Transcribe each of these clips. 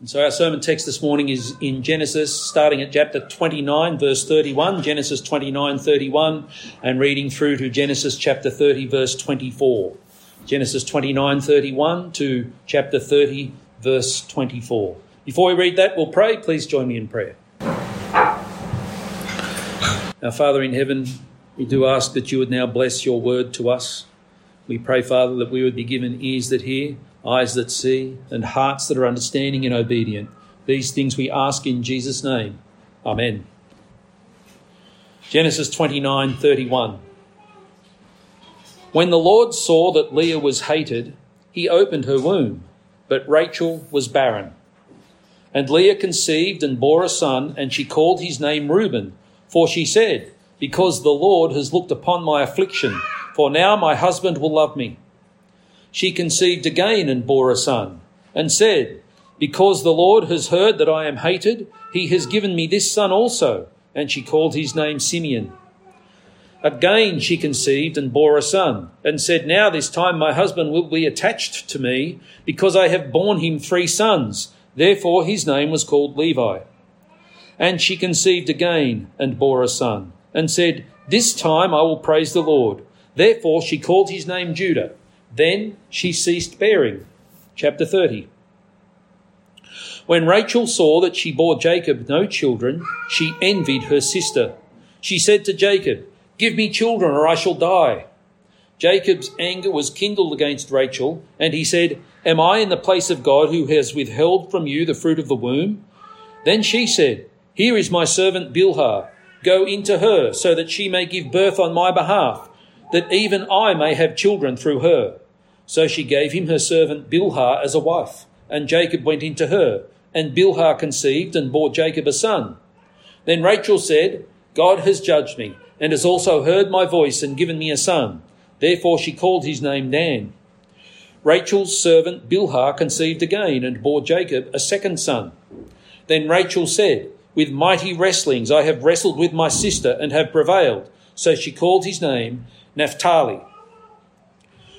And so our sermon text this morning is in Genesis, starting at chapter 29, verse 31, Genesis 29, 31, and reading through to Genesis chapter 30, verse 24. Genesis 29, 31 to chapter 30, verse 24. Before we read that, we'll pray. Please join me in prayer. Our Father in heaven, we do ask that you would now bless your word to us. We pray, Father, that we would be given ears that hear, eyes that see, and hearts that are understanding and obedient. These things we ask in Jesus' name. Amen. Genesis 29 31. When the Lord saw that Leah was hated, he opened her womb, but Rachel was barren. And Leah conceived and bore a son, and she called his name Reuben, for she said, Because the Lord has looked upon my affliction, for now my husband will love me she conceived again and bore a son, and said, Because the Lord has heard that I am hated, he has given me this son also. And she called his name Simeon. Again she conceived and bore a son, and said, Now this time my husband will be attached to me, because I have borne him three sons. Therefore his name was called Levi. And she conceived again and bore a son, and said, This time I will praise the Lord. Therefore she called his name Judah. Then she ceased bearing. Chapter 30. When Rachel saw that she bore Jacob no children, she envied her sister. She said to Jacob, Give me children or I shall die. Jacob's anger was kindled against Rachel, and he said, Am I in the place of God who has withheld from you the fruit of the womb? Then she said, Here is my servant Bilhah. Go into her, so that she may give birth on my behalf, that even I may have children through her. So she gave him her servant Bilhah as a wife, and Jacob went into her, and Bilhah conceived and bore Jacob a son. Then Rachel said, God has judged me, and has also heard my voice and given me a son. Therefore she called his name Dan. Rachel's servant Bilhah conceived again and bore Jacob a second son. Then Rachel said, With mighty wrestlings I have wrestled with my sister and have prevailed. So she called his name Naphtali.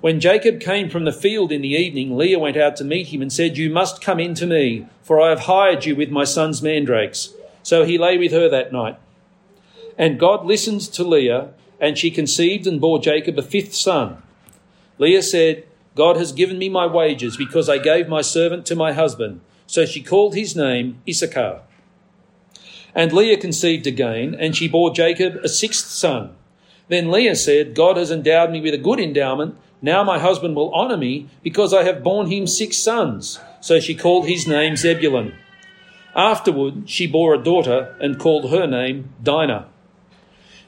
When Jacob came from the field in the evening, Leah went out to meet him and said, You must come in to me, for I have hired you with my son's mandrakes. So he lay with her that night. And God listened to Leah, and she conceived and bore Jacob a fifth son. Leah said, God has given me my wages because I gave my servant to my husband. So she called his name Issachar. And Leah conceived again, and she bore Jacob a sixth son. Then Leah said, God has endowed me with a good endowment now my husband will honour me because I have borne him six sons. So she called his name Zebulun. Afterward, she bore a daughter and called her name Dinah.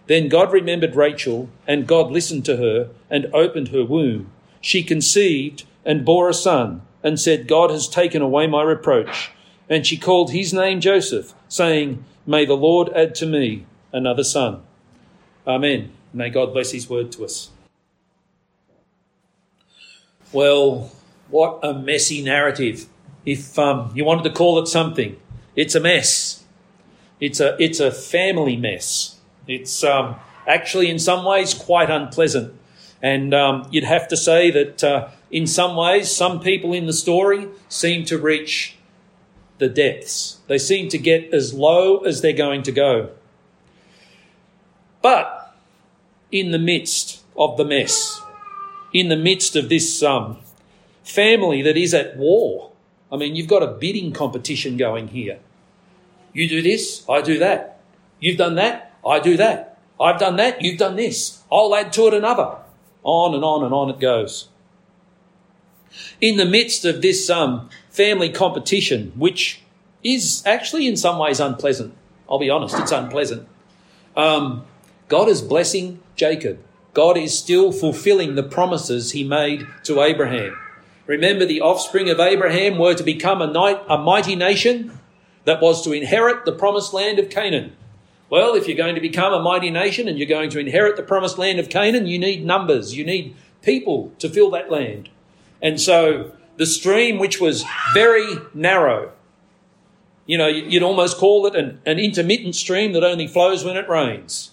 Then God remembered Rachel, and God listened to her and opened her womb. She conceived and bore a son, and said, God has taken away my reproach. And she called his name Joseph, saying, May the Lord add to me another son. Amen. May God bless his word to us. Well, what a messy narrative. If um, you wanted to call it something, it's a mess. It's a, it's a family mess. It's um, actually, in some ways, quite unpleasant. And um, you'd have to say that uh, in some ways, some people in the story seem to reach the depths. They seem to get as low as they're going to go. But in the midst of the mess, in the midst of this um, family that is at war. I mean, you've got a bidding competition going here. You do this, I do that. You've done that, I do that. I've done that, you've done this. I'll add to it another. On and on and on it goes. In the midst of this um, family competition, which is actually in some ways unpleasant, I'll be honest, it's unpleasant. Um, God is blessing Jacob. God is still fulfilling the promises he made to Abraham. Remember, the offspring of Abraham were to become a, a mighty nation that was to inherit the promised land of Canaan. Well, if you're going to become a mighty nation and you're going to inherit the promised land of Canaan, you need numbers, you need people to fill that land. And so the stream, which was very narrow, you know, you'd almost call it an, an intermittent stream that only flows when it rains.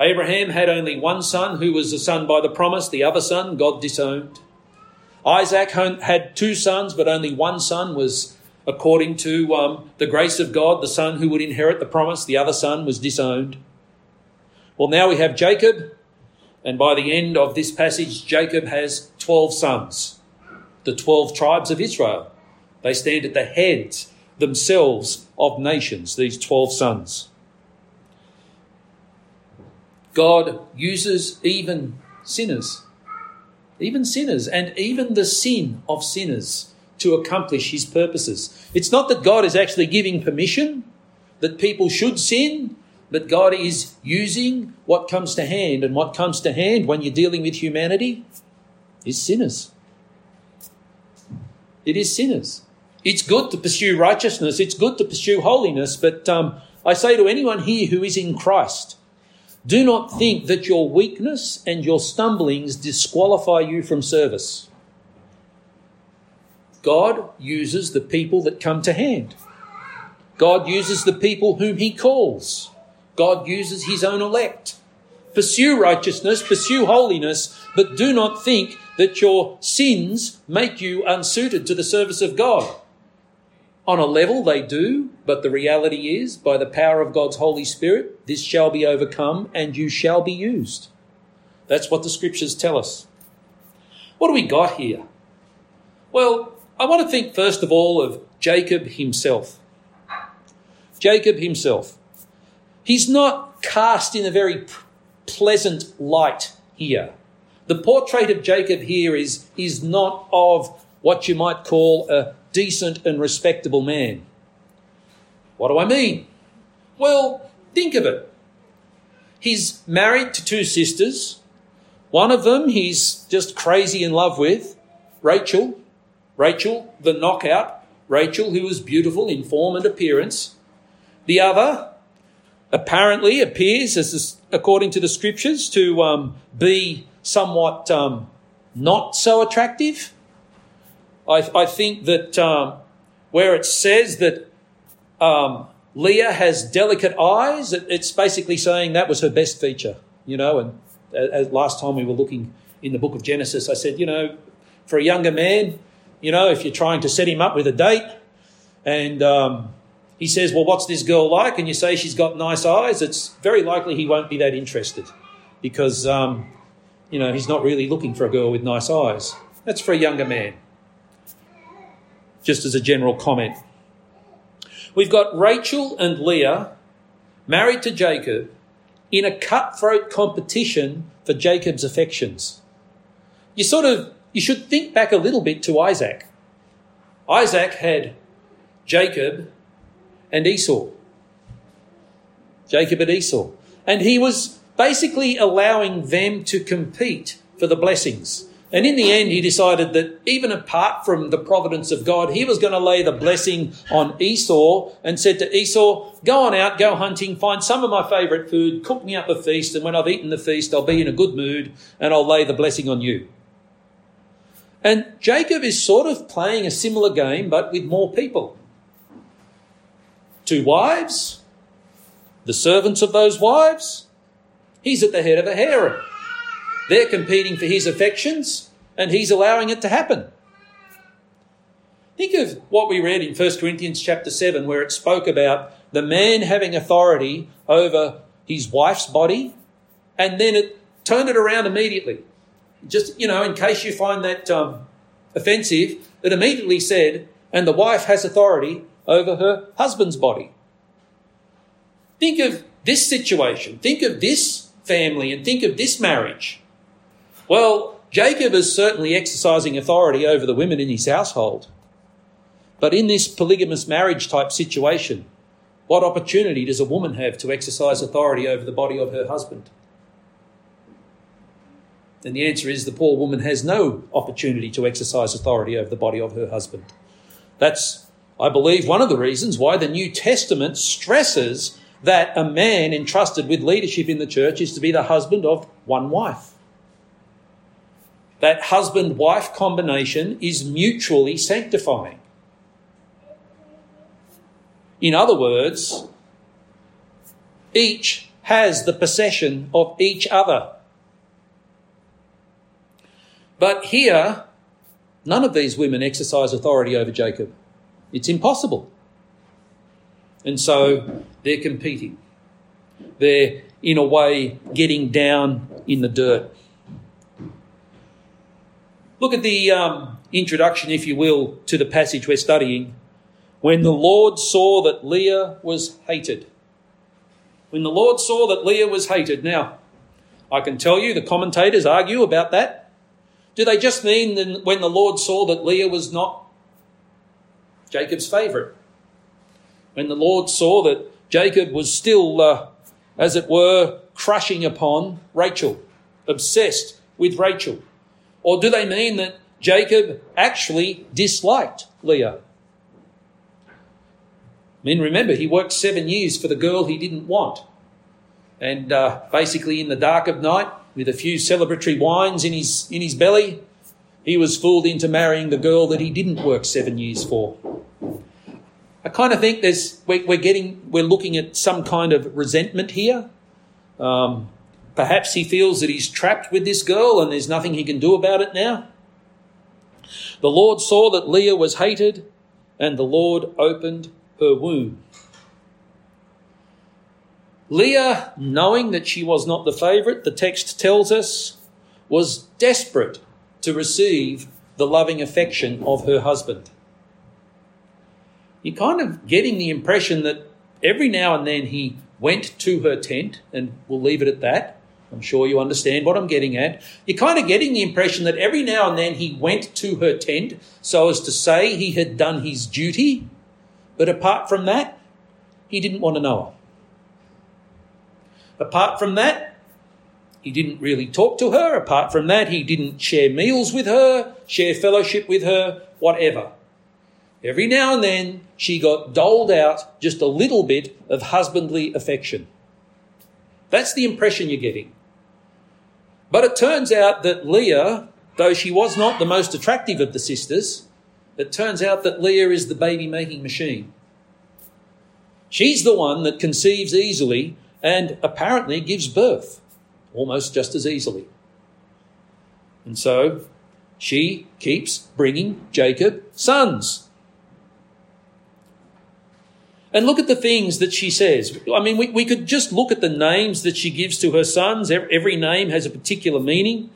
Abraham had only one son who was the son by the promise, the other son God disowned. Isaac had two sons, but only one son was according to um, the grace of God, the son who would inherit the promise. The other son was disowned. Well, now we have Jacob, and by the end of this passage, Jacob has 12 sons, the 12 tribes of Israel. They stand at the heads themselves of nations, these 12 sons. God uses even sinners even sinners, and even the sin of sinners to accomplish his purposes. It's not that God is actually giving permission that people should sin, but God is using what comes to hand. And what comes to hand when you're dealing with humanity is sinners. It is sinners. It's good to pursue righteousness, it's good to pursue holiness, but um, I say to anyone here who is in Christ, do not think that your weakness and your stumblings disqualify you from service. God uses the people that come to hand. God uses the people whom He calls. God uses His own elect. Pursue righteousness, pursue holiness, but do not think that your sins make you unsuited to the service of God. On a level, they do, but the reality is, by the power of God's Holy Spirit, this shall be overcome and you shall be used. That's what the scriptures tell us. What do we got here? Well, I want to think first of all of Jacob himself. Jacob himself. He's not cast in a very pleasant light here. The portrait of Jacob here is, is not of what you might call a decent and respectable man. What do I mean? Well, think of it. He's married to two sisters. One of them he's just crazy in love with, Rachel. Rachel, the knockout. Rachel, who was beautiful in form and appearance. The other apparently appears, as according to the scriptures, to um, be somewhat um, not so attractive. I, I think that um, where it says that um, Leah has delicate eyes, it, it's basically saying that was her best feature, you know. And as last time we were looking in the book of Genesis, I said, you know, for a younger man, you know, if you're trying to set him up with a date and um, he says, well, what's this girl like? And you say she's got nice eyes, it's very likely he won't be that interested because, um, you know, he's not really looking for a girl with nice eyes. That's for a younger man just as a general comment. We've got Rachel and Leah married to Jacob in a cutthroat competition for Jacob's affections. You sort of you should think back a little bit to Isaac. Isaac had Jacob and Esau. Jacob and Esau. And he was basically allowing them to compete for the blessings. And in the end, he decided that even apart from the providence of God, he was going to lay the blessing on Esau and said to Esau, Go on out, go hunting, find some of my favourite food, cook me up a feast, and when I've eaten the feast, I'll be in a good mood and I'll lay the blessing on you. And Jacob is sort of playing a similar game, but with more people. Two wives, the servants of those wives. He's at the head of a harem. They're competing for his affections, and he's allowing it to happen. Think of what we read in 1 Corinthians chapter 7, where it spoke about the man having authority over his wife's body, and then it turned it around immediately. Just, you know, in case you find that um, offensive, it immediately said, and the wife has authority over her husband's body. Think of this situation, think of this family, and think of this marriage. Well, Jacob is certainly exercising authority over the women in his household. But in this polygamous marriage type situation, what opportunity does a woman have to exercise authority over the body of her husband? And the answer is the poor woman has no opportunity to exercise authority over the body of her husband. That's, I believe, one of the reasons why the New Testament stresses that a man entrusted with leadership in the church is to be the husband of one wife. That husband wife combination is mutually sanctifying. In other words, each has the possession of each other. But here, none of these women exercise authority over Jacob. It's impossible. And so they're competing. They're, in a way, getting down in the dirt. Look at the um, introduction, if you will, to the passage we're studying. When the Lord saw that Leah was hated. When the Lord saw that Leah was hated. Now, I can tell you the commentators argue about that. Do they just mean when the Lord saw that Leah was not Jacob's favourite? When the Lord saw that Jacob was still, uh, as it were, crushing upon Rachel, obsessed with Rachel? Or do they mean that Jacob actually disliked Leah? I mean, remember, he worked seven years for the girl he didn't want. And uh, basically, in the dark of night, with a few celebratory wines in his, in his belly, he was fooled into marrying the girl that he didn't work seven years for. I kind of think there's we're, we're getting we're looking at some kind of resentment here. Um, perhaps he feels that he's trapped with this girl and there's nothing he can do about it now. The Lord saw that Leah was hated, and the Lord opened her womb. Leah, knowing that she was not the favourite, the text tells us, was desperate to receive the loving affection of her husband. You're kind of getting the impression that every now and then he went to her tent, and we'll leave it at that. I'm sure you understand what I'm getting at. You're kind of getting the impression that every now and then he went to her tent so as to say he had done his duty, but apart from that, he didn't want to know her. Apart from that, he didn't really talk to her. Apart from that, he didn't share meals with her, share fellowship with her, whatever. Every now and then, she got doled out just a little bit of husbandly affection. That's the impression you're getting. But it turns out that Leah, though she was not the most attractive of the sisters, it turns out that Leah is the baby making machine. She's the one that conceives easily and apparently gives birth almost just as easily. And so she keeps bringing Jacob sons. And look at the things that she says. I mean, we, we could just look at the names that she gives to her sons. Every name has a particular meaning.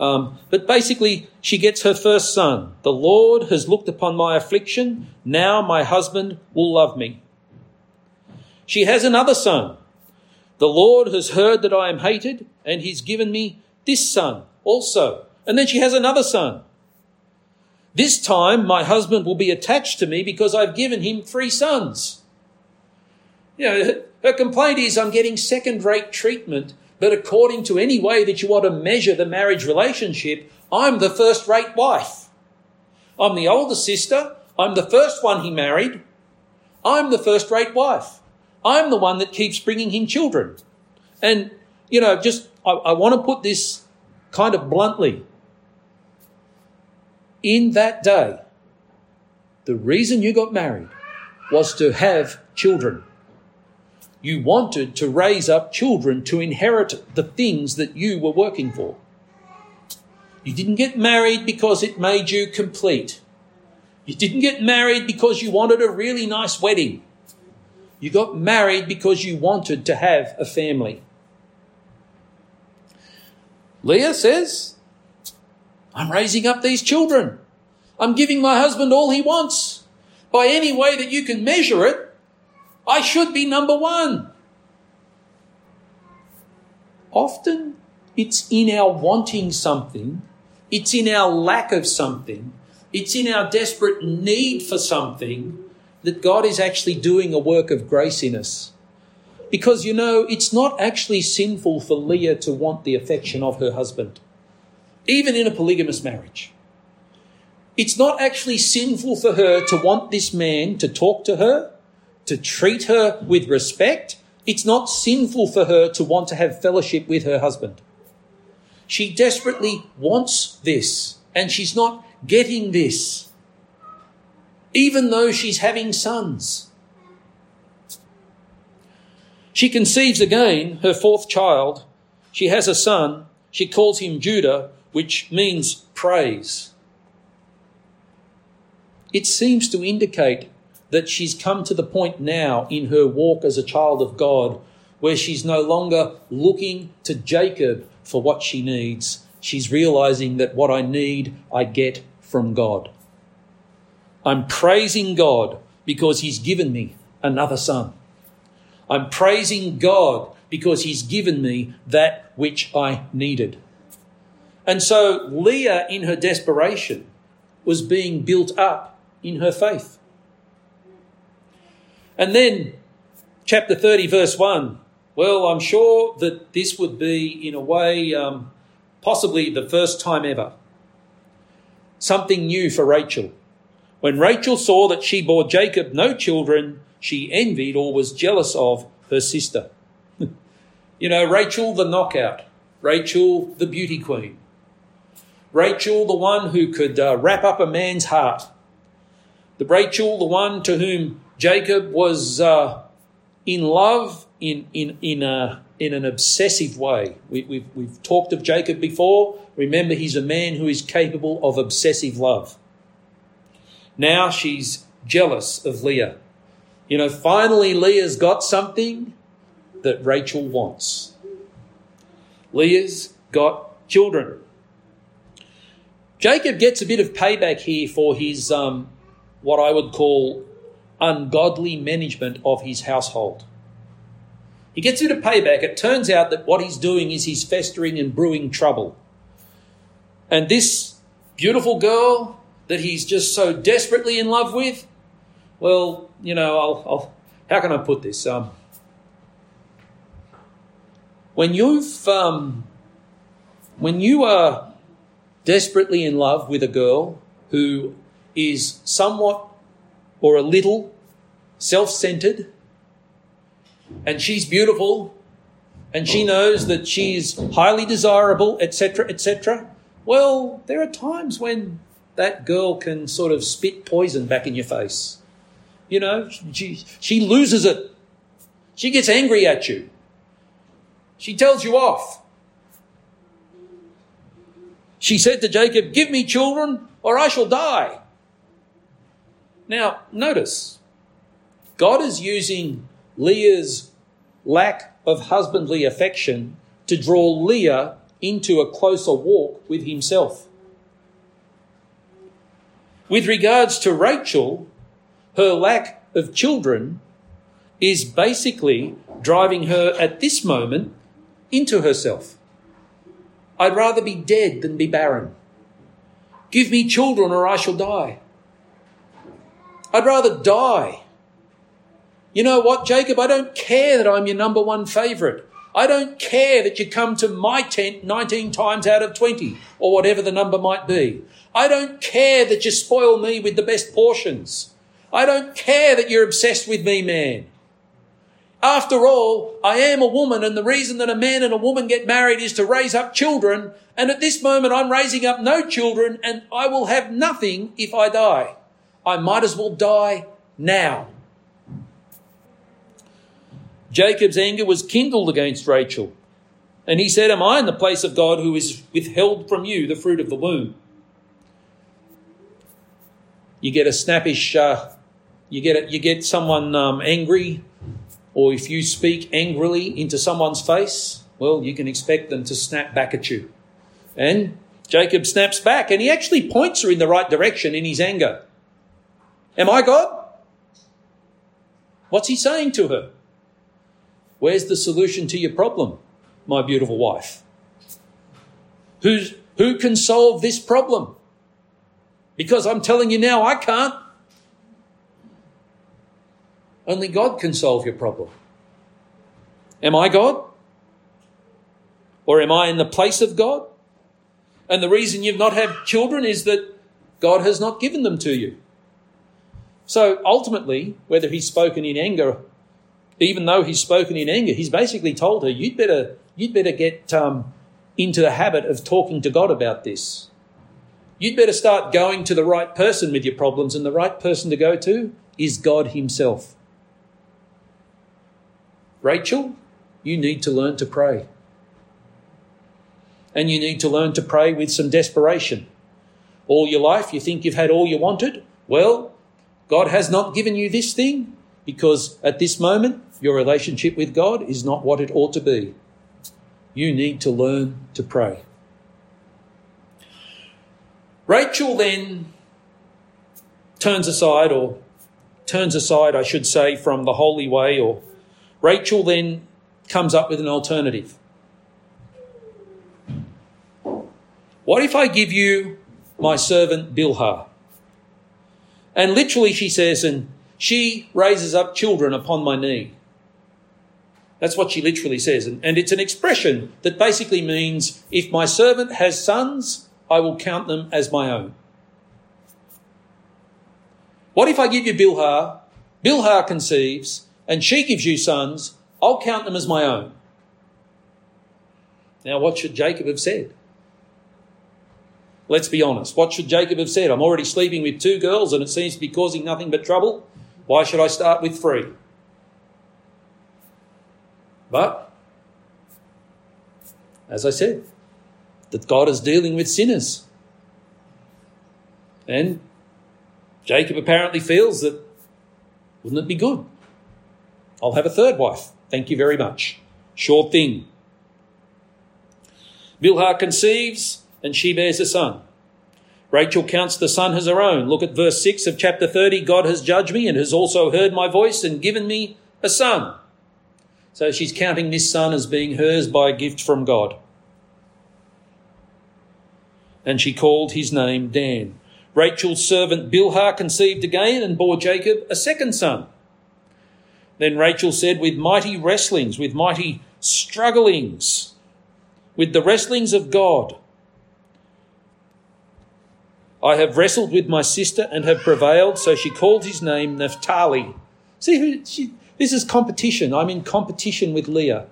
Um, but basically, she gets her first son. The Lord has looked upon my affliction. Now my husband will love me. She has another son. The Lord has heard that I am hated, and he's given me this son also. And then she has another son. This time my husband will be attached to me because I've given him three sons. You know, her complaint is I'm getting second rate treatment, but according to any way that you want to measure the marriage relationship, I'm the first rate wife. I'm the older sister. I'm the first one he married. I'm the first rate wife. I'm the one that keeps bringing him children. And, you know, just, I, I want to put this kind of bluntly. In that day, the reason you got married was to have children. You wanted to raise up children to inherit the things that you were working for. You didn't get married because it made you complete. You didn't get married because you wanted a really nice wedding. You got married because you wanted to have a family. Leah says, I'm raising up these children. I'm giving my husband all he wants. By any way that you can measure it, I should be number one. often it's in our wanting something, it's in our lack of something, it's in our desperate need for something that God is actually doing a work of grace in us. Because you know, it's not actually sinful for Leah to want the affection of her husband, even in a polygamous marriage. It's not actually sinful for her to want this man to talk to her, to treat her with respect. It's not sinful for her to want to have fellowship with her husband. She desperately wants this, and she's not getting this, even though she's having sons. She conceives again her fourth child. She has a son. She calls him Judah, which means praise. It seems to indicate that she's come to the point now in her walk as a child of God where she's no longer looking to Jacob for what she needs. She's realizing that what I need, I get from God. I'm praising God because He's given me another son. I'm praising God because He's given me that which I needed. And so Leah, in her desperation, was being built up in her faith. And then, chapter 30, verse 1. Well, I'm sure that this would be, in a way, um, possibly the first time ever. Something new for Rachel. When Rachel saw that she bore Jacob no children, she envied or was jealous of her sister. you know, Rachel the knockout, Rachel the beauty queen, Rachel the one who could uh, wrap up a man's heart, the Rachel the one to whom Jacob was uh, in love in, in, in, a, in an obsessive way. We, we've, we've talked of Jacob before. Remember, he's a man who is capable of obsessive love. Now she's jealous of Leah. You know, finally, Leah's got something that Rachel wants. Leah's got children. Jacob gets a bit of payback here for his, um, what I would call, ungodly management of his household. He gets of payback. It turns out that what he's doing is he's festering and brewing trouble. And this beautiful girl that he's just so desperately in love with, well, you know, I'll, I'll how can I put this? Um, when you've um, when you are desperately in love with a girl who is somewhat or a little self-centered, and she's beautiful, and she knows that she's highly desirable, etc., etc. Well, there are times when that girl can sort of spit poison back in your face. You know, she, she loses it. She gets angry at you. She tells you off. She said to Jacob, Give me children or I shall die. Now, notice, God is using Leah's lack of husbandly affection to draw Leah into a closer walk with himself. With regards to Rachel, her lack of children is basically driving her at this moment into herself. I'd rather be dead than be barren. Give me children or I shall die. I'd rather die. You know what, Jacob? I don't care that I'm your number one favourite. I don't care that you come to my tent 19 times out of 20 or whatever the number might be. I don't care that you spoil me with the best portions. I don't care that you're obsessed with me, man. After all, I am a woman, and the reason that a man and a woman get married is to raise up children. And at this moment, I'm raising up no children, and I will have nothing if I die. I might as well die now. Jacob's anger was kindled against Rachel, and he said, Am I in the place of God who has withheld from you the fruit of the womb? You get a snappish uh, you get it, you get someone um, angry, or if you speak angrily into someone's face, well, you can expect them to snap back at you. And Jacob snaps back, and he actually points her in the right direction in his anger. Am I God? What's he saying to her? Where's the solution to your problem? my beautiful wife? Who's, who can solve this problem? Because I'm telling you now, I can't. Only God can solve your problem. Am I God? Or am I in the place of God? And the reason you've not had children is that God has not given them to you. So ultimately, whether he's spoken in anger, even though he's spoken in anger, he's basically told her, "You'd better, you'd better get um, into the habit of talking to God about this. You'd better start going to the right person with your problems, and the right person to go to is God Himself." Rachel, you need to learn to pray. And you need to learn to pray with some desperation. All your life, you think you've had all you wanted? Well, God has not given you this thing because at this moment, your relationship with God is not what it ought to be. You need to learn to pray. Rachel then turns aside, or turns aside, I should say, from the holy way, or Rachel then comes up with an alternative. What if I give you my servant Bilhah? And literally, she says, and she raises up children upon my knee. That's what she literally says. And, and it's an expression that basically means if my servant has sons, I will count them as my own. What if I give you Bilhah? Bilhah conceives, and she gives you sons, I'll count them as my own. Now, what should Jacob have said? Let's be honest. What should Jacob have said? I'm already sleeping with two girls and it seems to be causing nothing but trouble. Why should I start with three? But, as I said, that God is dealing with sinners. And Jacob apparently feels that wouldn't it be good? I'll have a third wife. Thank you very much. Sure thing. Bilhah conceives and she bears a son. Rachel counts the son as her own. Look at verse 6 of chapter 30. God has judged me and has also heard my voice and given me a son. So she's counting this son as being hers by a gift from God. And she called his name Dan. Rachel's servant Bilhah conceived again and bore Jacob a second son. Then Rachel said, With mighty wrestlings, with mighty strugglings, with the wrestlings of God. I have wrestled with my sister and have prevailed. So she called his name Naphtali. See, who, she, this is competition. I'm in competition with Leah.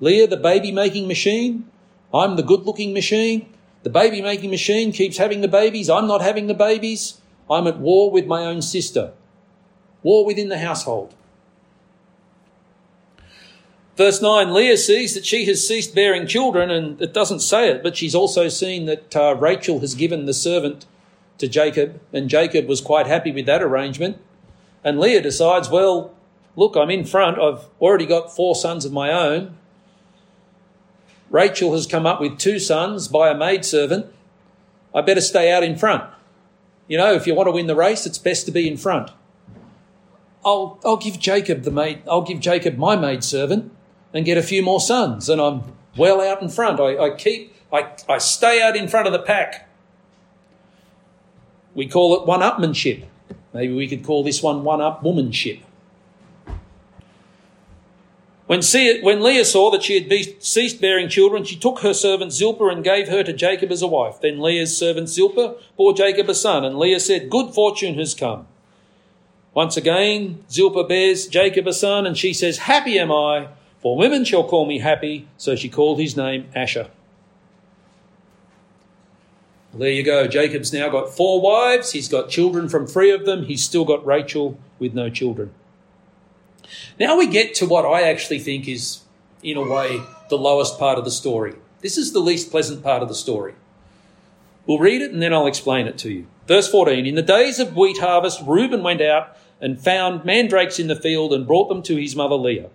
Leah, the baby making machine. I'm the good looking machine. The baby making machine keeps having the babies. I'm not having the babies. I'm at war with my own sister. War within the household. Verse 9 Leah sees that she has ceased bearing children, and it doesn't say it, but she's also seen that uh, Rachel has given the servant to Jacob, and Jacob was quite happy with that arrangement. And Leah decides, well, look, I'm in front. I've already got four sons of my own. Rachel has come up with two sons by a maidservant. I better stay out in front. You know, if you want to win the race, it's best to be in front. I'll, I'll give Jacob the maid, I'll give Jacob my maidservant and get a few more sons. And I'm well out in front. I, I keep, I, I stay out in front of the pack. We call it one upmanship. Maybe we could call this one one up womanship. When, when Leah saw that she had ceased bearing children, she took her servant Zilpah and gave her to Jacob as a wife. Then Leah's servant Zilpah bore Jacob a son, and Leah said, Good fortune has come. Once again, Zilpah bears Jacob a son, and she says, Happy am I, for women shall call me happy. So she called his name Asher. Well, there you go. Jacob's now got four wives. He's got children from three of them. He's still got Rachel with no children. Now we get to what I actually think is, in a way, the lowest part of the story. This is the least pleasant part of the story. We'll read it and then I'll explain it to you. Verse 14 In the days of wheat harvest, Reuben went out and found mandrakes in the field and brought them to his mother Leah.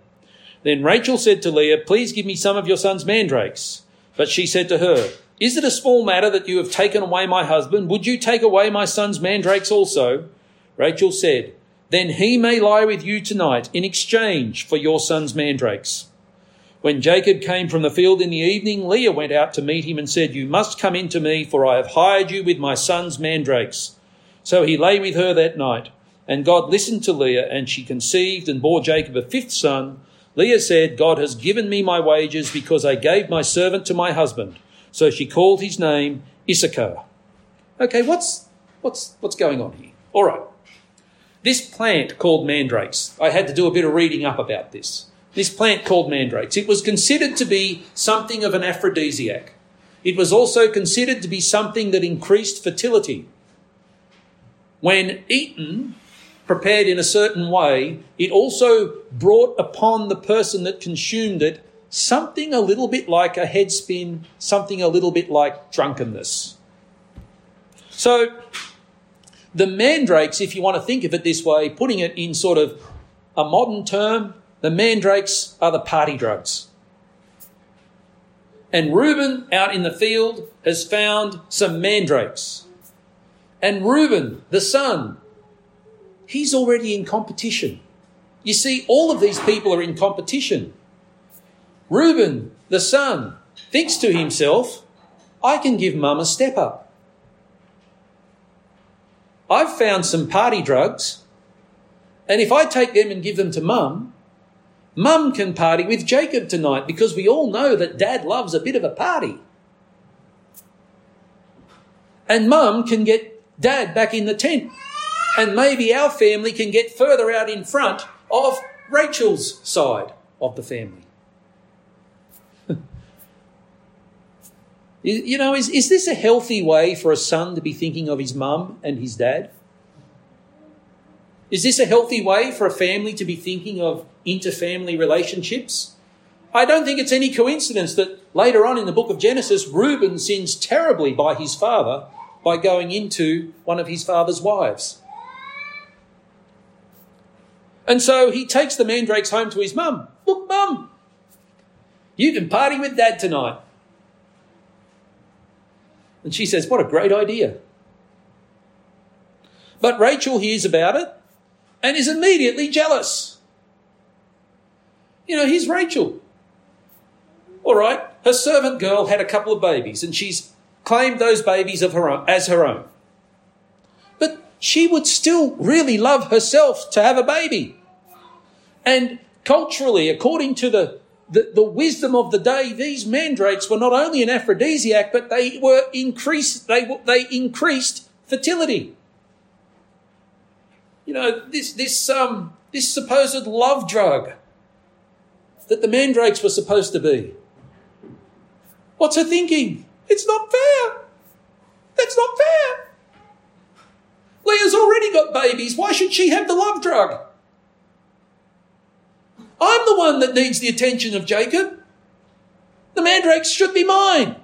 Then Rachel said to Leah, Please give me some of your son's mandrakes. But she said to her, Is it a small matter that you have taken away my husband? Would you take away my son's mandrakes also? Rachel said, Then he may lie with you tonight in exchange for your son's mandrakes. When Jacob came from the field in the evening, Leah went out to meet him and said, You must come in to me, for I have hired you with my son's mandrakes. So he lay with her that night. And God listened to Leah, and she conceived and bore Jacob a fifth son. Leah said, God has given me my wages because I gave my servant to my husband. So she called his name Issachar. Okay, what's, what's, what's going on here? All right. This plant called mandrakes, I had to do a bit of reading up about this this plant called mandrakes. It was considered to be something of an aphrodisiac. It was also considered to be something that increased fertility. When eaten, prepared in a certain way, it also brought upon the person that consumed it something a little bit like a head spin, something a little bit like drunkenness. So, the mandrakes, if you want to think of it this way, putting it in sort of a modern term, the mandrakes are the party drugs. And Reuben out in the field has found some mandrakes. And Reuben, the son, he's already in competition. You see, all of these people are in competition. Reuben, the son, thinks to himself, I can give mum a step up. I've found some party drugs, and if I take them and give them to mum, Mum can party with Jacob tonight because we all know that dad loves a bit of a party. And mum can get dad back in the tent. And maybe our family can get further out in front of Rachel's side of the family. You know, is, is this a healthy way for a son to be thinking of his mum and his dad? Is this a healthy way for a family to be thinking of interfamily relationships? I don't think it's any coincidence that later on in the book of Genesis, Reuben sins terribly by his father by going into one of his father's wives. And so he takes the mandrakes home to his mum. Look, mum, you can party with dad tonight. And she says, What a great idea. But Rachel hears about it and is immediately jealous. You know, here's Rachel. All right, her servant girl had a couple of babies and she's claimed those babies of her own, as her own. But she would still really love herself to have a baby. And culturally, according to the, the, the wisdom of the day, these mandrakes were not only an aphrodisiac, but they were increased, they, they increased fertility you know, this, this, um, this supposed love drug that the mandrakes were supposed to be. What's her thinking? It's not fair. That's not fair. Leah's already got babies. Why should she have the love drug? I'm the one that needs the attention of Jacob. The mandrakes should be mine.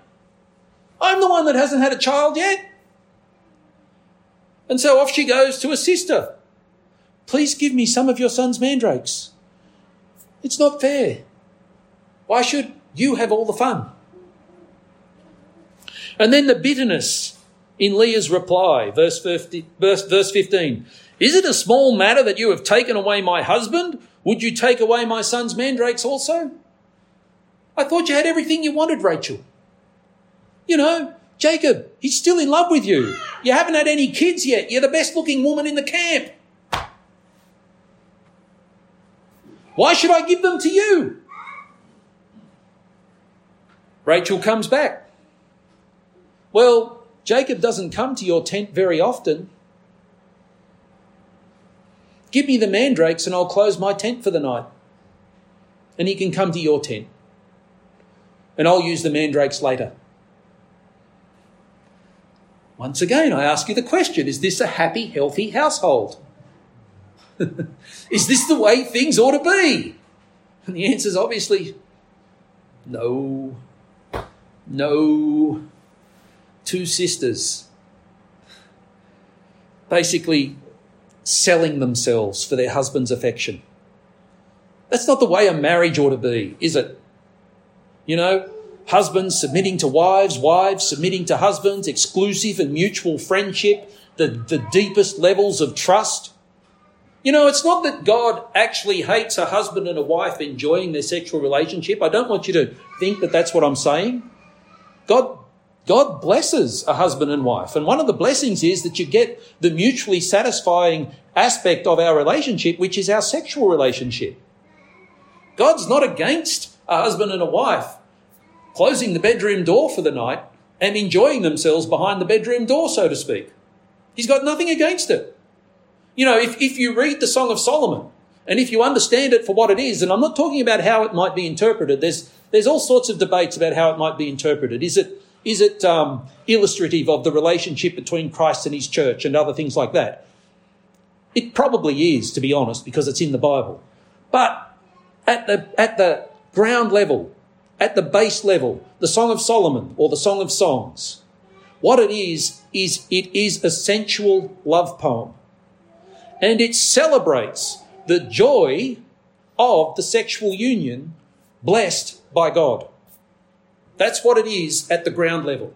I'm the one that hasn't had a child yet. And so off she goes to a sister. Please give me some of your son's mandrakes. It's not fair. Why should you have all the fun? And then the bitterness in Leah's reply, verse, 50, verse, verse 15. Is it a small matter that you have taken away my husband? Would you take away my son's mandrakes also? I thought you had everything you wanted, Rachel. You know, Jacob, he's still in love with you. You haven't had any kids yet. You're the best looking woman in the camp. Why should I give them to you? Rachel comes back. Well, Jacob doesn't come to your tent very often. Give me the mandrakes and I'll close my tent for the night. And he can come to your tent. And I'll use the mandrakes later. Once again, I ask you the question is this a happy, healthy household? is this the way things ought to be? And the answer is obviously no. No. Two sisters basically selling themselves for their husband's affection. That's not the way a marriage ought to be, is it? You know, husbands submitting to wives, wives submitting to husbands, exclusive and mutual friendship, the, the deepest levels of trust. You know, it's not that God actually hates a husband and a wife enjoying their sexual relationship. I don't want you to think that that's what I'm saying. God, God blesses a husband and wife. And one of the blessings is that you get the mutually satisfying aspect of our relationship, which is our sexual relationship. God's not against a husband and a wife closing the bedroom door for the night and enjoying themselves behind the bedroom door, so to speak. He's got nothing against it. You know, if, if you read the Song of Solomon and if you understand it for what it is, and I'm not talking about how it might be interpreted, there's, there's all sorts of debates about how it might be interpreted. Is it, is it um, illustrative of the relationship between Christ and his church and other things like that? It probably is, to be honest, because it's in the Bible. But at the, at the ground level, at the base level, the Song of Solomon or the Song of Songs, what it is, is it is a sensual love poem and it celebrates the joy of the sexual union blessed by God. That's what it is at the ground level.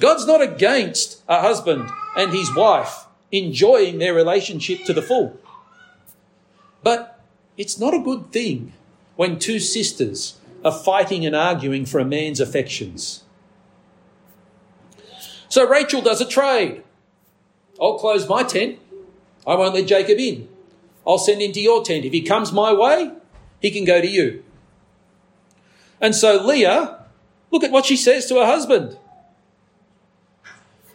God's not against a husband and his wife enjoying their relationship to the full. But it's not a good thing when two sisters are fighting and arguing for a man's affections. So Rachel does a trade. I'll close my tent. I won't let Jacob in. I'll send him to your tent. If he comes my way, he can go to you. And so Leah, look at what she says to her husband.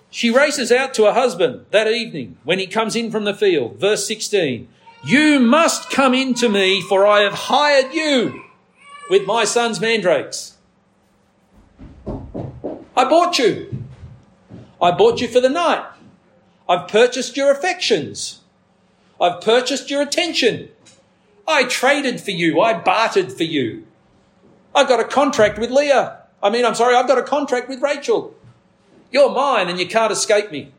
She races out to her husband that evening when he comes in from the field. Verse 16 You must come in to me, for I have hired you with my son's mandrakes. I bought you. I bought you for the night. I've purchased your affections. I've purchased your attention. I traded for you. I bartered for you. I've got a contract with Leah. I mean, I'm sorry, I've got a contract with Rachel. You're mine and you can't escape me.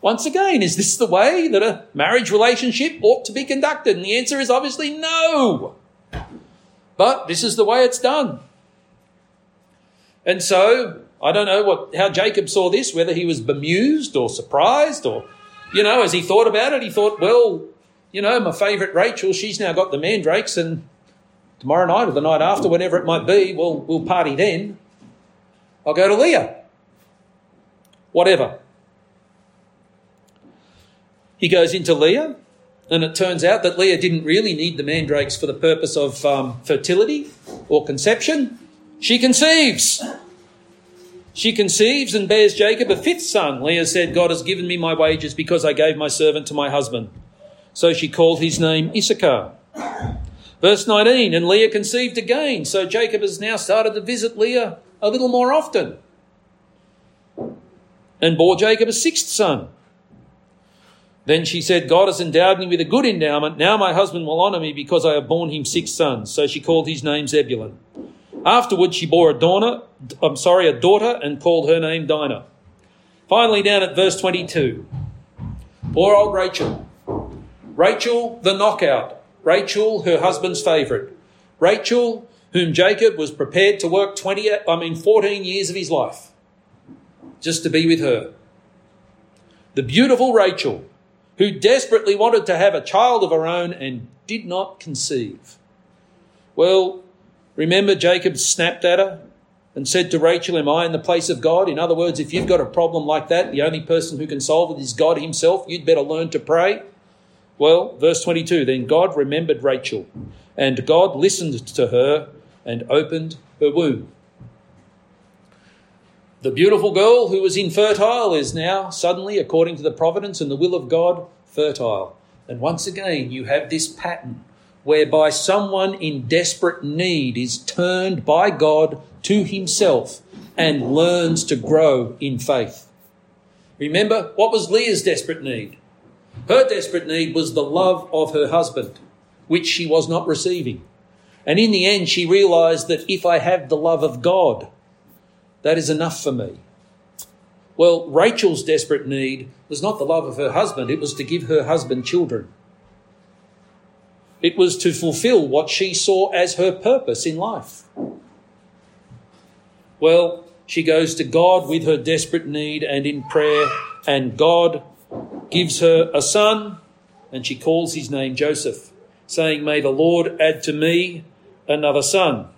Once again, is this the way that a marriage relationship ought to be conducted? And the answer is obviously no. But this is the way it's done. And so I don't know what how Jacob saw this, whether he was bemused or surprised or, you know, as he thought about it, he thought, well, you know, my favourite Rachel, she's now got the mandrakes, and tomorrow night or the night after, whenever it might be, we'll we'll party then. I'll go to Leah. Whatever. He goes into Leah, and it turns out that Leah didn't really need the mandrakes for the purpose of um, fertility or conception. She conceives. She conceives and bears Jacob a fifth son. Leah said, God has given me my wages because I gave my servant to my husband. So she called his name Issachar. Verse 19, and Leah conceived again. So Jacob has now started to visit Leah a little more often and bore Jacob a sixth son. Then she said, God has endowed me with a good endowment. Now my husband will honour me because I have borne him six sons. So she called his name Zebulun. Afterwards, she bore a daughter, I'm sorry, a daughter and called her name Dinah. Finally, down at verse 22. Poor old Rachel. Rachel, the knockout. Rachel, her husband's favourite. Rachel, whom Jacob was prepared to work 20, I mean 14 years of his life just to be with her. The beautiful Rachel, who desperately wanted to have a child of her own and did not conceive. Well, Remember, Jacob snapped at her and said to Rachel, Am I in the place of God? In other words, if you've got a problem like that, the only person who can solve it is God Himself. You'd better learn to pray. Well, verse 22 Then God remembered Rachel, and God listened to her and opened her womb. The beautiful girl who was infertile is now suddenly, according to the providence and the will of God, fertile. And once again, you have this pattern whereby someone in desperate need is turned by God to himself and learns to grow in faith. Remember, what was Leah's desperate need? Her desperate need was the love of her husband, which she was not receiving. And in the end, she realized that if I have the love of God, that is enough for me. Well, Rachel's desperate need was not the love of her husband, it was to give her husband children. It was to fulfill what she saw as her purpose in life. Well, she goes to God with her desperate need and in prayer, and God gives her a son, and she calls his name Joseph, saying, May the Lord add to me another son.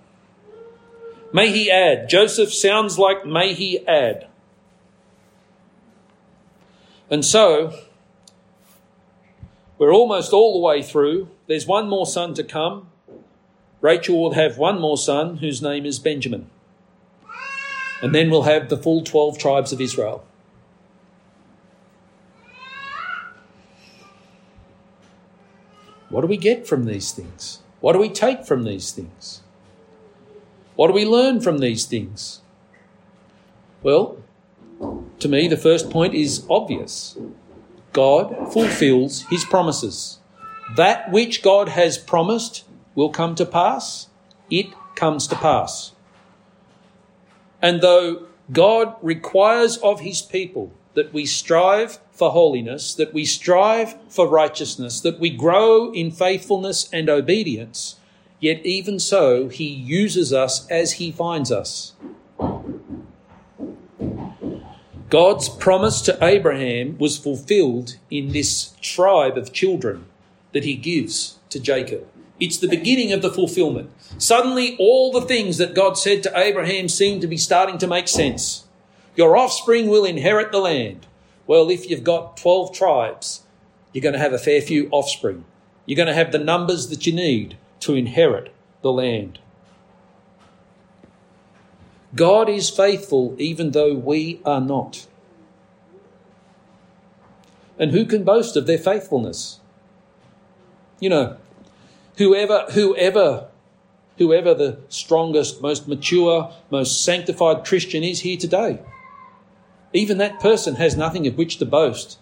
May he add. Joseph sounds like may he add. And so, we're almost all the way through. There's one more son to come. Rachel will have one more son whose name is Benjamin. And then we'll have the full 12 tribes of Israel. What do we get from these things? What do we take from these things? What do we learn from these things? Well, to me, the first point is obvious God fulfills his promises. That which God has promised will come to pass, it comes to pass. And though God requires of his people that we strive for holiness, that we strive for righteousness, that we grow in faithfulness and obedience, yet even so, He uses us as He finds us. God's promise to Abraham was fulfilled in this tribe of children that He gives to Jacob. It's the beginning of the fulfillment. Suddenly, all the things that God said to Abraham seem to be starting to make sense. Your offspring will inherit the land. Well, if you've got 12 tribes, you're going to have a fair few offspring. You're going to have the numbers that you need to inherit the land. God is faithful even though we are not. And who can boast of their faithfulness? You know, whoever, whoever, whoever the strongest, most mature, most sanctified Christian is here today, even that person has nothing of which to boast.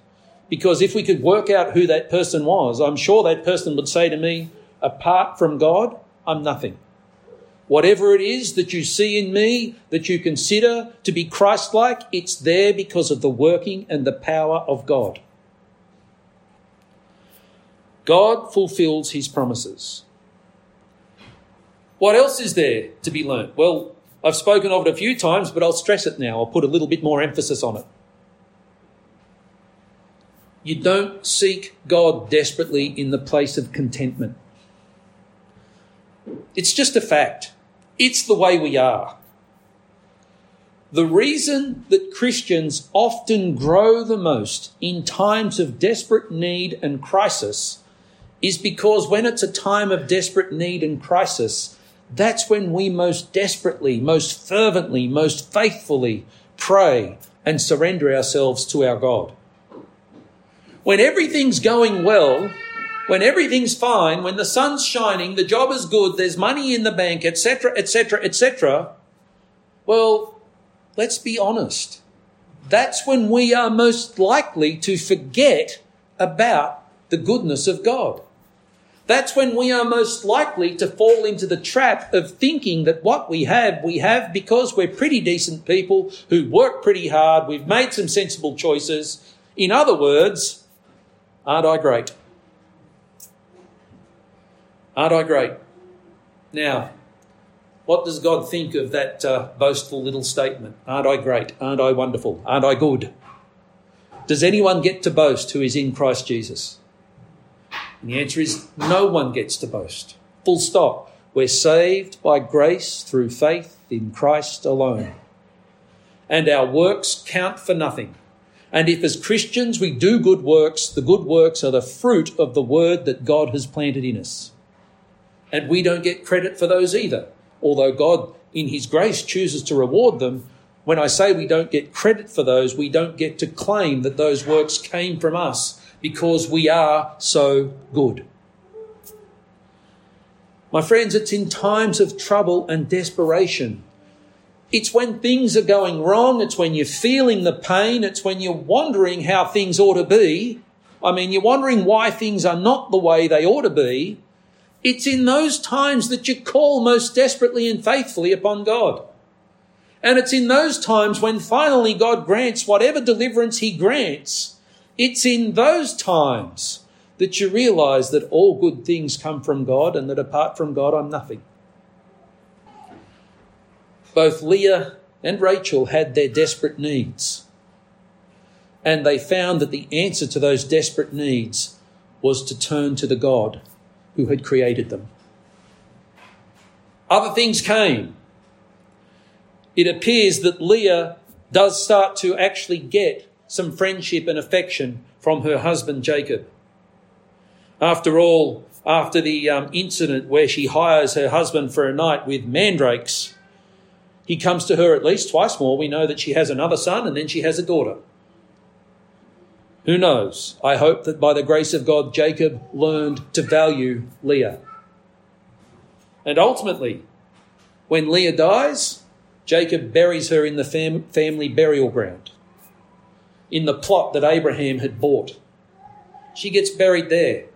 Because if we could work out who that person was, I'm sure that person would say to me, apart from God, I'm nothing. Whatever it is that you see in me that you consider to be Christ like, it's there because of the working and the power of God. God fulfills his promises. What else is there to be learnt? Well, I've spoken of it a few times, but I'll stress it now. I'll put a little bit more emphasis on it. You don't seek God desperately in the place of contentment. It's just a fact. It's the way we are. The reason that Christians often grow the most in times of desperate need and crisis is because when it's a time of desperate need and crisis, that's when we most desperately, most fervently, most faithfully pray and surrender ourselves to our God. When everything's going well, when everything's fine, when the sun's shining, the job is good, there's money in the bank, etc., etc., etc., well, let's be honest. That's when we are most likely to forget about the goodness of God. That's when we are most likely to fall into the trap of thinking that what we have, we have because we're pretty decent people who work pretty hard, we've made some sensible choices. In other words, aren't I great? Aren't I great? Now, what does God think of that uh, boastful little statement? Aren't I great? Aren't I wonderful? Aren't I good? Does anyone get to boast who is in Christ Jesus? And the answer is no one gets to boast. Full stop. We're saved by grace through faith in Christ alone. And our works count for nothing. And if as Christians we do good works, the good works are the fruit of the word that God has planted in us. And we don't get credit for those either. Although God, in His grace, chooses to reward them, when I say we don't get credit for those, we don't get to claim that those works came from us because we are so good. My friends, it's in times of trouble and desperation. It's when things are going wrong. It's when you're feeling the pain. It's when you're wondering how things ought to be. I mean, you're wondering why things are not the way they ought to be. It's in those times that you call most desperately and faithfully upon God. And it's in those times when finally God grants whatever deliverance He grants it's in those times that you realize that all good things come from God and that apart from God, I'm nothing. Both Leah and Rachel had their desperate needs. and they found that the answer to those desperate needs was to turn to the God who had created them. Other things came. It appears that Leah does start to actually get some friendship and affection from her husband Jacob. After all, after the um, incident where she hires her husband for a night with mandrakes, he comes to her at least twice more. We know that she has another son and then she has a daughter. Who knows? I hope that by the grace of God, Jacob learned to value Leah. And ultimately, when Leah dies, Jacob buries her in the fam- family burial ground, in the plot that Abraham had bought. She gets buried there,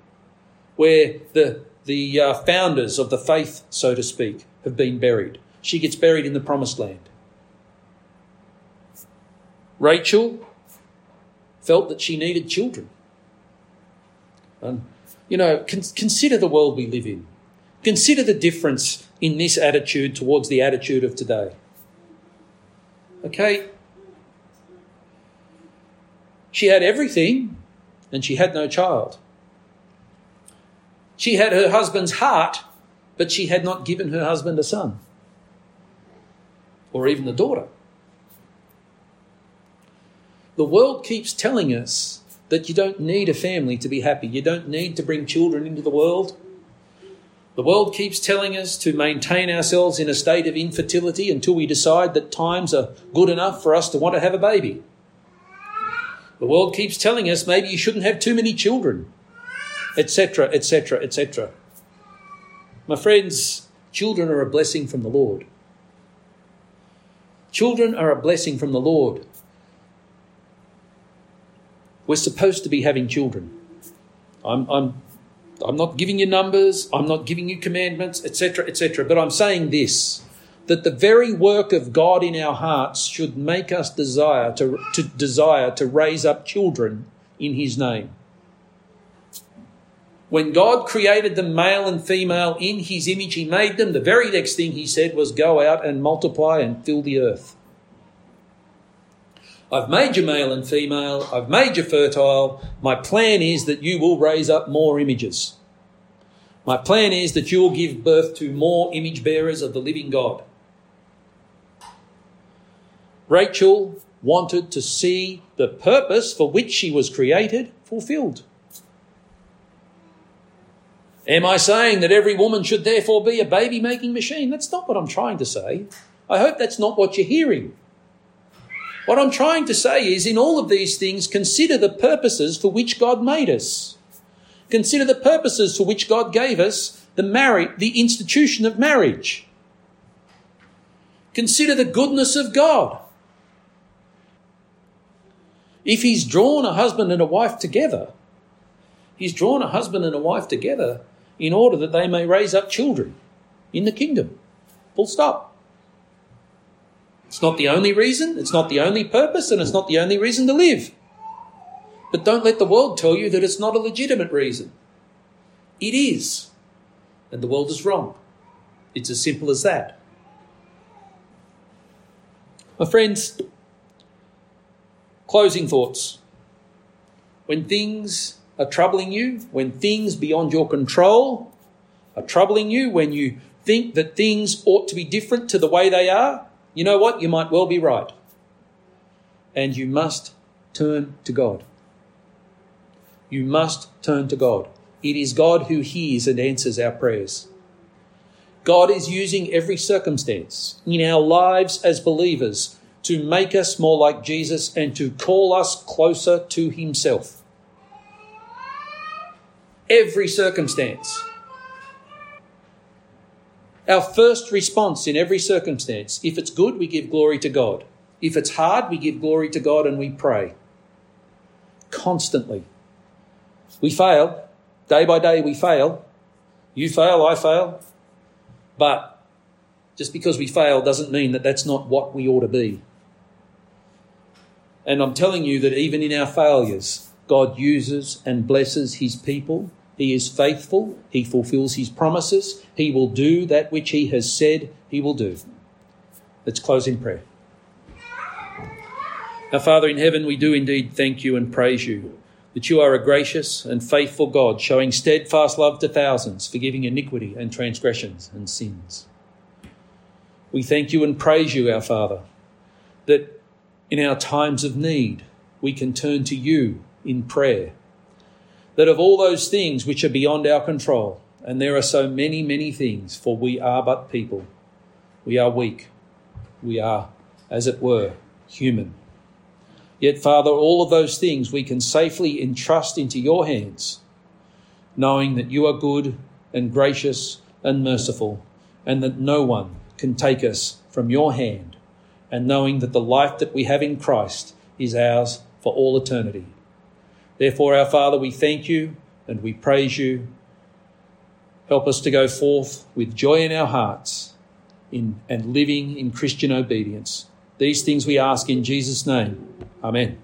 where the, the uh, founders of the faith, so to speak, have been buried. She gets buried in the promised land. Rachel felt that she needed children. And, you know, con- consider the world we live in. Consider the difference in this attitude towards the attitude of today. Okay? She had everything and she had no child. She had her husband's heart, but she had not given her husband a son or even a daughter. The world keeps telling us that you don't need a family to be happy. You don't need to bring children into the world. The world keeps telling us to maintain ourselves in a state of infertility until we decide that times are good enough for us to want to have a baby. The world keeps telling us maybe you shouldn't have too many children, etc., etc., etc. My friends, children are a blessing from the Lord. Children are a blessing from the Lord. We're supposed to be having children. I'm, I'm, I'm not giving you numbers, I'm not giving you commandments, etc., etc., but I'm saying this that the very work of God in our hearts should make us desire to, to desire to raise up children in his name. When God created them male and female in his image, he made them. The very next thing he said was, Go out and multiply and fill the earth. I've made you male and female. I've made you fertile. My plan is that you will raise up more images. My plan is that you will give birth to more image bearers of the living God. Rachel wanted to see the purpose for which she was created fulfilled. Am I saying that every woman should therefore be a baby making machine? That's not what I'm trying to say. I hope that's not what you're hearing. What I'm trying to say is, in all of these things, consider the purposes for which God made us. Consider the purposes for which God gave us the marriage, the institution of marriage. Consider the goodness of God. If He's drawn a husband and a wife together, He's drawn a husband and a wife together in order that they may raise up children in the kingdom. Full stop. It's not the only reason, it's not the only purpose, and it's not the only reason to live. But don't let the world tell you that it's not a legitimate reason. It is. And the world is wrong. It's as simple as that. My friends, closing thoughts. When things are troubling you, when things beyond your control are troubling you, when you think that things ought to be different to the way they are, you know what? You might well be right. And you must turn to God. You must turn to God. It is God who hears and answers our prayers. God is using every circumstance in our lives as believers to make us more like Jesus and to call us closer to Himself. Every circumstance. Our first response in every circumstance, if it's good, we give glory to God. If it's hard, we give glory to God and we pray. Constantly. We fail. Day by day, we fail. You fail, I fail. But just because we fail doesn't mean that that's not what we ought to be. And I'm telling you that even in our failures, God uses and blesses his people he is faithful. He fulfills his promises. He will do that which he has said he will do. Let's close in prayer. Our Father in heaven, we do indeed thank you and praise you that you are a gracious and faithful God, showing steadfast love to thousands, forgiving iniquity and transgressions and sins. We thank you and praise you, our Father, that in our times of need we can turn to you in prayer. That of all those things which are beyond our control, and there are so many, many things, for we are but people, we are weak, we are, as it were, human. Yet, Father, all of those things we can safely entrust into your hands, knowing that you are good and gracious and merciful, and that no one can take us from your hand, and knowing that the life that we have in Christ is ours for all eternity. Therefore, our Father, we thank you and we praise you. Help us to go forth with joy in our hearts in, and living in Christian obedience. These things we ask in Jesus' name. Amen.